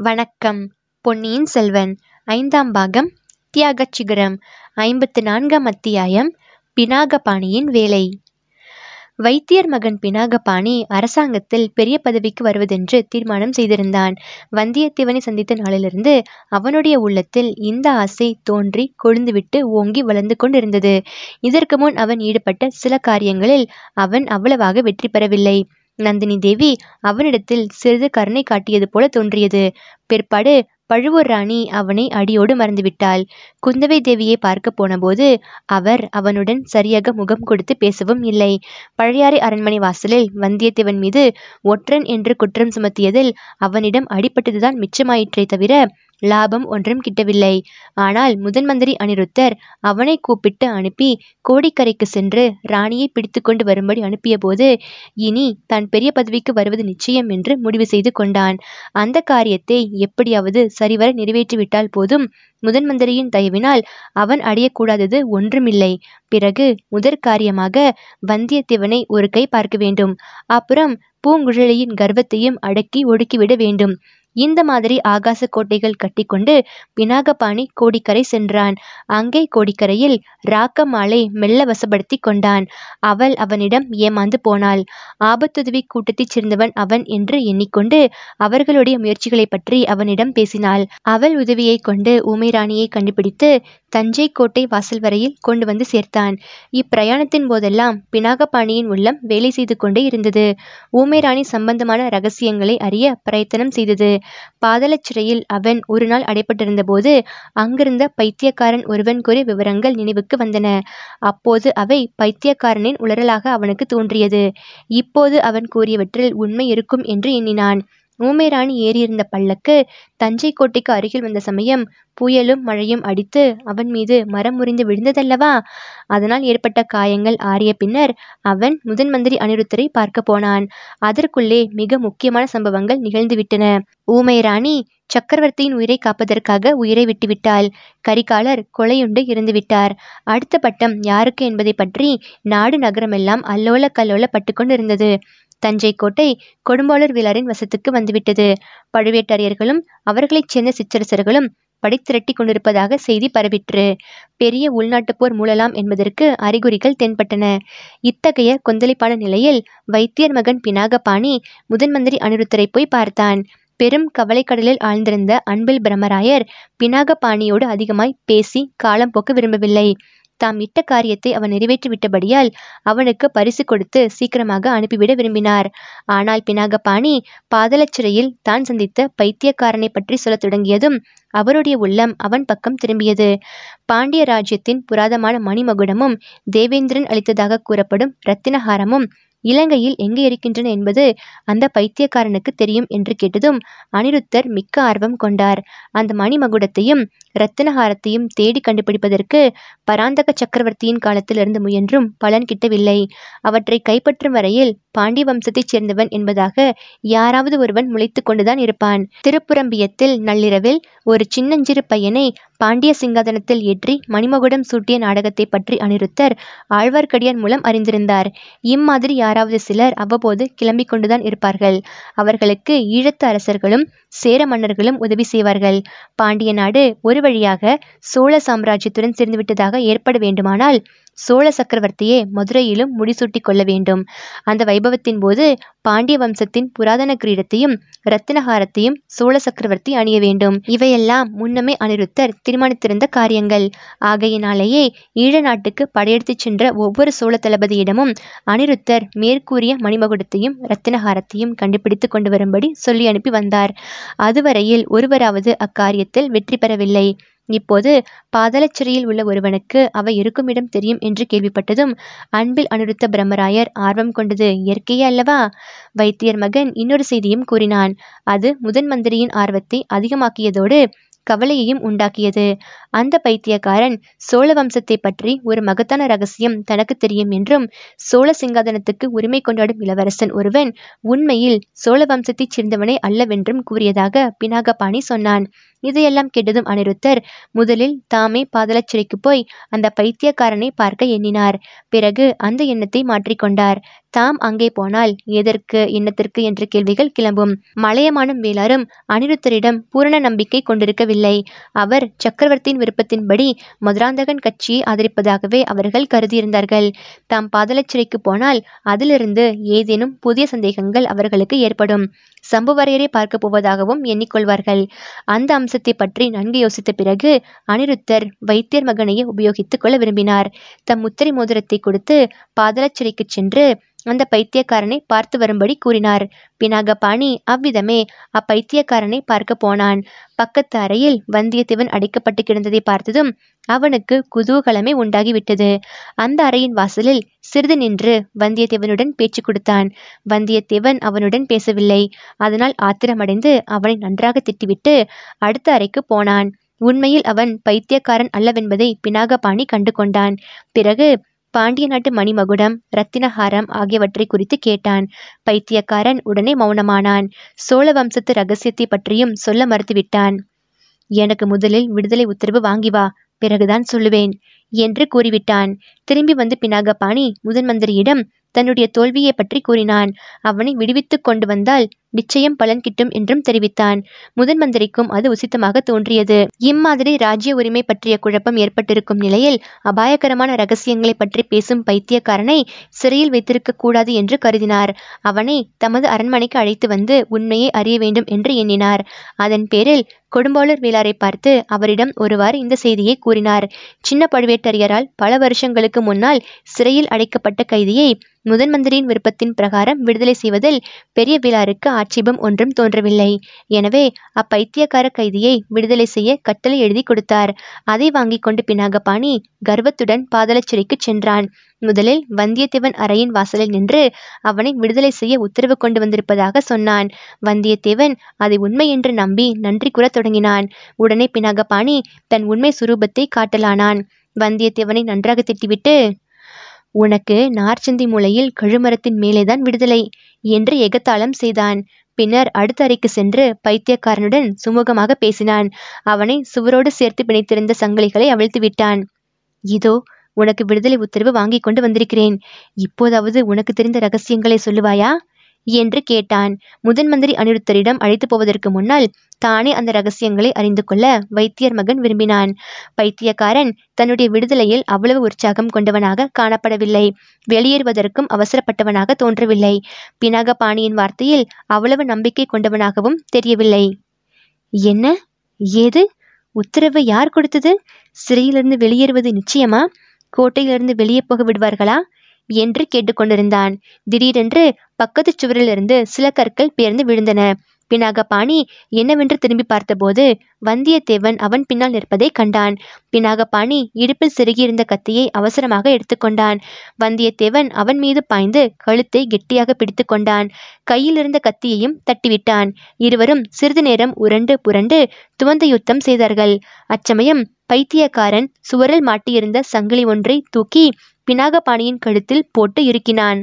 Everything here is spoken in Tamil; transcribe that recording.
வணக்கம். பொன்னியின் செல்வன் ஐந்தாம் பாகம் தியாகச் சிகரம் ஐம்பத்து நான்காம் அத்தியாயம் பினாகபாணியின் வேலை. வைத்தியர் மகன் பினாகபாணி அரசாங்கத்தில் பெரிய பதவிக்கு வருவதென்று தீர்மானம் செய்திருந்தான். வந்தியத்தேவனை சந்தித்த நாளிலிருந்து அவனுடைய உள்ளத்தில் இந்த ஆசை தோன்றி கொழுந்துவிட்டு ஓங்கி வளர்ந்து கொண்டிருந்தது. இதற்கு முன் அவன் ஈடுபட்ட சில காரியங்களில் அவன் அவ்வளவாக வெற்றி பெறவில்லை. நந்தினி தேவி அவனிடத்தில் சிறிது கருணை காட்டியது போல தோன்றியது. பிற்பாடு பழுவூர் ராணி அவனை அடியோடு மறந்துவிட்டாள். குந்தவை தேவியை பார்க்க போனபோது அவர் அவனுடன் சரியாக முகம் கொடுத்து பேசவும் இல்லை. பழையாறை அரண்மனை வாசலில் வந்தியத்தேவன் மீது ஒற்றன் என்று குற்றம் சுமத்தியதில் அவனிடம் அடிபட்டதுதான் மிச்சமாயிற்றே தவிர லாபம் ஒன்றும் கிட்டவில்லை. ஆனால் முதன் மந்திரி அனிருத்தர் அவனை கூப்பிட்டு அனுப்பி கோடிக்கரைக்கு சென்று ராணியை பிடித்து கொண்டு வரும்படி அனுப்பிய போது இனி தான் பெரிய பதவிக்கு வருவது நிச்சயம் என்று முடிவு செய்து கொண்டான். அந்த காரியத்தை எப்படியாவது சரிவர நிறைவேற்றிவிட்டால் போதும். முதன் மந்திரியின் தயவினால் அவன் அடையக்கூடாதது ஒன்றுமில்லை. பிறகு முதற் காரியமாக வந்தியத்தேவனை ஒரு கை பார்க்க வேண்டும். அப்புறம் பூங்குழலியின் கர்வத்தையும் அடக்கி ஒடுக்கிவிட வேண்டும். இந்த மாதிரி ஆகாச கோட்டைகள் கட்டிக்கொண்டு பினாகபாணி கோடிக்கரை சென்றான். அங்கே கோடிக்கரையில் ராக்கம்மாளை மெல்ல வசப்படுத்தி கொண்டான். அவள் அவனிடம் ஏமாந்து போனாள். ஆபத்துதவி கூட்டத்தைச் சேர்ந்தவன் அவன் என்று எண்ணிக்கொண்டு அவர்களுடைய முயற்சிகளை பற்றி அவனிடம் பேசினாள். அவள் உதவியை கொண்டு ஊமைராணியை கண்டுபிடித்து தஞ்சை கோட்டை வாசல் வரையில் கொண்டு வந்து சேர்த்தான். இப்பிரயாணத்தின் போதெல்லாம் பினாகபாணியின் உள்ளம் வேலை செய்து கொண்டே இருந்தது. ஊமைராணி சம்பந்தமான ரகசியங்களை அறிய பிரயத்தனம் செய்தது. பாதாளச் சிறையில் அவன் ஒரு நாள் அடைப்பட்டிருந்த போது அங்கிருந்த பைத்தியக்காரன் ஒருவன் கூறிய விவரங்கள் நினைவுக்கு வந்தன. அப்போது அவை பைத்தியக்காரனின் உளறலாக அவனுக்கு தோன்றியது. இப்போது அவன் கூறியவற்றில் உண்மை இருக்கும் என்று எண்ணினான். ஊமைராணி ஏறியிருந்த பல்லக்கு தஞ்சை கோட்டைக்கு அருகில் வந்த சமயம் புயலும் மழையும் அடித்து அவன் மீது மரம் முறிந்து விழுந்ததல்லவா? அதனால் ஏற்பட்ட காயங்கள் ஆறிய பின்னர் அவன் முதன் மந்திரி அனிருத்தரை பார்க்க போனான். அதற்குள்ளே மிக முக்கியமான சம்பவங்கள் நிகழ்ந்துவிட்டன. ஊமை ராணி சக்கரவர்த்தியின் உயிரை காப்பதற்காக உயிரை விட்டுவிட்டாள். கரிகாலர் கொலையுண்டு இருந்துவிட்டார் அடுத்த பட்டம் யாருக்கு என்பதை பற்றி நாடு நகரமெல்லாம் அல்லோல கல்லோல பட்டுக்கொண்டிருந்தது. தஞ்சை கோட்டை கொடும்பாளூர் விழாரின் வசத்துக்கு வந்துவிட்டது. பழுவேட்டரையர்களும் அவர்களைச் சேர்ந்த சிற்றரசர்களும் படித்திரட்டி கொண்டிருப்பதாக செய்தி பரவிற்று. பெரிய உள்நாட்டுப் போர் மூழலாம் என்பதற்கு அறிகுறிகள் தென்பட்டன. இத்தகைய கொந்தளிப்பான நிலையில் வைத்தியர் மகன் பினாகபாணி முதன்மந்திரி அனிருத்தரை போய் பார்த்தான். பெரும் கவலைக்கடலில் ஆழ்ந்திருந்த அன்பில் பிரம்மராயர் பினாகபாணியோடு அதிகமாய் பேசி காலம் போக்க விரும்பவில்லை. தாம் இட்ட காரியத்தை அவன் நிறைவேற்றிவிட்டபடியால் அவனுக்கு பரிசு கொடுத்து சீக்கிரமாக அனுப்பிவிட விரும்பினார். ஆனால் பினாகபாணி பாதலச்சிறையில் தான் சந்தித்த பைத்தியக்காரனை பற்றி சொல்லத் தொடங்கியதும் அவருடைய உள்ளம் அவன் பக்கம் திரும்பியது. பாண்டிய ராஜ்யத்தின் புராதமான மணிமகுடமும் தேவேந்திரன் அளித்ததாக கூறப்படும் ரத்தினஹாரமும் இலங்கையில் எங்கே இருக்கின்றன என்பது அந்த பைத்தியக்காரனுக்கு தெரியும் என்று கேட்டதும் அனிருத்தர் மிக்க ஆர்வம் கொண்டார். அந்த மணிமகுடத்தையும் இரத்தினஹாரத்தையும் தேடி கண்டுபிடிப்பதற்கு பராந்தக சக்கரவர்த்தியின் காலத்திலிருந்து முயன்றும் பலன் கிட்டவில்லை. அவற்றை கைப்பற்றும் வரையில் பாண்டிய வம்சத்தைச் சேர்ந்தவன் என்பதாக யாராவது ஒருவன் முளைத்து கொண்டுதான் இருப்பான். திருப்புரம்பியத்தில் நள்ளிரவில் ஒரு சின்னஞ்சிறு பையனை பாண்டிய சிங்காதனத்தில் ஏற்றி மணிமகுடம் சூட்டிய நாடகத்தை பற்றி அனிருத்தர் ஆழ்வார்க்கடியான் மூலம் அறிந்திருந்தார். இம்மாதிரி யாராவது சிலர் அவ்வப்போது கிளம்பிக் கொண்டுதான் இருப்பார்கள். அவர்களுக்கு ஈழத்து அரசர்களும் சேர மன்னர்களும் உதவி செய்வார்கள். பாண்டிய நாடு ஒரு வழியாக சோழ சாம்ராஜ்யத்துடன் சேர்ந்துவிட்டதாக ஏற்பட வேண்டுமானால் சோழ சக்கரவர்த்தியே மதுரையிலும் முடிசூட்டி கொள்ள வேண்டும். அந்த வைபவத்தின் போது பாண்டிய வம்சத்தின் புராதன கிரீடத்தையும் இரத்தினஹாரத்தையும் சோழ சக்கரவர்த்தி அணிய வேண்டும். இவையெல்லாம் முன்னமே அனிருத்தர் தீர்மானித்திருந்த காரியங்கள். ஆகையினாலேயே ஈழ நாட்டுக்கு படையெடுத்துச் சென்ற ஒவ்வொரு சோழ தளபதியிடமும் அனிருத்தர் மேற்கூறிய மணிமகுடத்தையும் இரத்தினஹாரத்தையும் கண்டுபிடித்து கொண்டு வரும்படி சொல்லி அனுப்பி வந்தார். அதுவரையில் ஒருவராவது அக்காரியத்தில் வெற்றி பெறவில்லை. இப்போது பாதாளச்சிறையில் உள்ள ஒருவனுக்கு அவை இருக்கும் இடம் தெரியும் என்று கேள்விப்பட்டதும் அன்பில் அனுருத்த பிரம்மராயர் ஆர்வம் கொண்டது இயற்கையே அல்லவா? வைத்தியர் மகன் இன்னொரு செய்தியும் கூறினான் அது முதன் மந்திரியின் ஆர்வத்தை அதிகமாக்கியதோடு கவலையையும் உண்டாக்கியது. அந்த பைத்தியக்காரன் சோழ வம்சத்தை பற்றி ஒரு மகத்தான ரகசியம் தனக்கு தெரியும் என்றும் சோழ சிங்காதனத்துக்கு உரிமை கொண்டாடும் இளவரசன் ஒருவன் உண்மையில் சோழ வம்சத்தைச் சேர்ந்தவனே அல்லவென்றும் கூறியதாக பினாகபாணி சொன்னான். இதையெல்லாம் கேட்டதும் அனிருத்தர். முதலில் தாமே பாதாளச்சிறைக்கு போய் அந்த பைத்தியக்காரனை பார்க்க எண்ணினார். பிறகு அந்த எண்ணத்தை மாற்றிக்கொண்டார் தாம் அங்கே போனால் எதற்கு எண்ணத்திற்கு என்ற கேள்விகள் கிளம்பும். மலையமானும் வேளாரும் அனிருத்தரிடம் பூரண நம்பிக்கை கொண்டிருக்கவில்லை. அவர் சக்கரவர்த்தியின் விருப்பத்தின்படி மதுராந்தகன் கட்சியை ஆதரிப்பதாகவே அவர்கள் கருதியிருந்தார்கள். தாம் பாதாளச்சிறைக்கு போனால் அதிலிருந்து ஏதேனும் புதிய சந்தேகங்கள் அவர்களுக்கு ஏற்படும். சம்புவரையரை பார்க்க போவதாகவும் எண்ணிக்கொள்வார்கள். அந்த அம்சத்தை பற்றி நன்கு யோசித்த பிறகு அனிருத்தர் வைத்தியர் மகனையே உபயோகித்துக் கொள்ள விரும்பினார். தம் முத்திரை மோதிரத்தை கொடுத்து பாதலச்சிறைக்கு சென்று அந்த பைத்தியக்காரனை பார்த்து வரும்படி கூறினார். பினாகபாணி அவ்விதமே அப்பைத்தியக்காரனை பார்க்க போனான். பக்கத்து அறையில் வந்தியத்தேவன் அடைக்கப்பட்டு கிடந்ததை பார்த்ததும் அவனுக்கு குதூகலமே உண்டாகிவிட்டது. அந்த அறையின் வாசலில் சிறிது நின்று வந்தியத்தேவனுடன் பேச்சு கொடுத்தான். வந்தியத்தேவன் அவனுடன் பேசவில்லை. அதனால் ஆத்திரமடைந்து அவனை நன்றாக திட்டிவிட்டு அடுத்த அறைக்கு போனான். உண்மையில் அவன் பைத்தியக்காரன் அல்லவென்பதை பினாகபாணி கண்டு கொண்டான். பிறகு பாண்டிய நாட்டு மணிமகுடம் ரத்தினஹாரம் ஆகியவற்றை குறித்து கேட்டான். பைத்தியக்காரன் உடனே மௌனமானான். சோழ வம்சத்து ரகசியத்தை பற்றியும் சொல்ல மறுத்துவிட்டான். எனக்கு முதலில் விடுதலை உத்தரவு வாங்கி வா. பிறகுதான் சொல்லுவேன். என்று கூறிவிட்டான். திரும்பி வந்து பினாகபாணி முதன் மந்திரியிடம் தன்னுடைய தோல்வியை பற்றி கூறினான். அவனை விடுவித்துக் கொண்டு வந்தால் நிச்சயம் பலன் கிட்டும் என்றும் தெரிவித்தான். முதன் மந்திரிக்கும் அது உசித்தமாக தோன்றியது. இம்மாதிரி ராஜ்ய உரிமை பற்றிய குழப்பம் ஏற்பட்டிருக்கும் நிலையில் அபாயகரமான ரகசியங்களை பற்றி பேசும் பைத்தியக்காரனை சிறையில் வைத்திருக்க கூடாது என்று கருதினார். அவனை தமது அரண்மனைக்கு அழைத்து வந்து உண்மையை அறிய வேண்டும் என்று எண்ணினார். அதன் பேரில் கொடும்பாளூர் வேளாரை பார்த்து அவரிடம் ஒருவாறு இந்த செய்தியை கூறினார். சின்ன பழுவேட்டரையரால் பல வருஷங்களுக்கு முன்னால் சிறையில் அடைக்கப்பட்ட கைதியை முதன் மந்திரியின் விருப்பத்தின் பிரகாரம் விடுதலை செய்வதில் பெரிய விழாருக்கு ஆட்சேபம் ஒன்றும் தோன்றவில்லை. எனவே அப்பைத்தியக்கார கைதியை விடுதலை செய்ய கட்டளை எழுதி கொடுத்தார். அதை வாங்கிக் கொண்டு பினாகபாணி கர்வத்துடன் பாதலச்சிறைக்கு சென்றான். முதலில் வந்தியத்தேவன் அறையின் வாசலில் நின்று அவனை விடுதலை செய்ய உத்தரவு கொண்டு வந்திருப்பதாக சொன்னான். வந்தியத்தேவன் அதை உண்மை என்று நம்பி நன்றி கூறத் தொடங்கினான். உடனே பினாகபாணி தன் உண்மை சுரூபத்தை காட்டலானான். வந்தியத்தேவனை நன்றாக திட்டிவிட்டு உனக்கு நார்ச்சந்தி மூலையில் கழுமரத்தின் மேலேதான் விடுதலை என்று எகத்தாளம் செய்தான். பின்னர் அடுத்த அறைக்கு சென்று பைத்தியக்காரனுடன் சுமூகமாக பேசினான். அவனை சுவரோடு சேர்த்து பிணைத்திருந்த சங்கிலிகளை அவிழ்த்து விட்டான். இதோ உனக்கு விடுதலை உத்தரவு வாங்கி கொண்டு வந்திருக்கிறேன். இப்போதாவது உனக்கு தெரிந்த ரகசியங்களை சொல்லுவாயா? என்று கேட்டான். முதன் மந்திரி அனிருத்தரிடம் அழைத்து போவதற்கு முன்னால் தானே அந்த ரகசியங்களை அறிந்து கொள்ள வைத்தியர் மகன் விரும்பினான். பைத்தியக்காரன் தன்னுடைய விடுதலையில் அவ்வளவு உற்சாகம் கொண்டவனாக காணப்படவில்லை. வெளியேறுவதற்கும் அவசரப்பட்டவனாக தோன்றவில்லை. பினாக பாணியின் வார்த்தையில் அவ்வளவு நம்பிக்கை கொண்டவனாகவும் தெரியவில்லை. என்ன? ஏது? உத்தரவு யார் கொடுத்தது? சிறையிலிருந்து வெளியேறுவது நிச்சயமா? கோட்டையிலிருந்து வெளியே போக விடுவார்களா? என்று கேட்டுக்கொண்டிருந்தான். திடீரென்று பக்கத்து சுவரிலிருந்து சில கற்கள் பேர்ந்து விழுந்தன. பினாகபாணி என்னவென்று திரும்பி பார்த்தபோது வந்தியத்தேவன் அவன் பின்னால் நிற்பதை கண்டான் பினாகபாணி இடுப்பில் செருகியிருந்த கத்தியை அவசரமாக எடுத்துக்கொண்டான் வந்தியத்தேவன் அவன் மீது பாய்ந்து கழுத்தை கெட்டியாக பிடித்து கொண்டான். கையில் இருந்த கத்தியையும் தட்டிவிட்டான். இருவரும் சிறிது நேரம் உரண்டு புரண்டு துவந்த யுத்தம் செய்தார்கள். அச்சமயம் பைத்தியக்காரன் சுவரில் மாட்டியிருந்த சங்கிலி ஒன்றை தூக்கி பினாகபாணியின் கழுத்தில் போட்டு இறுக்கினான்.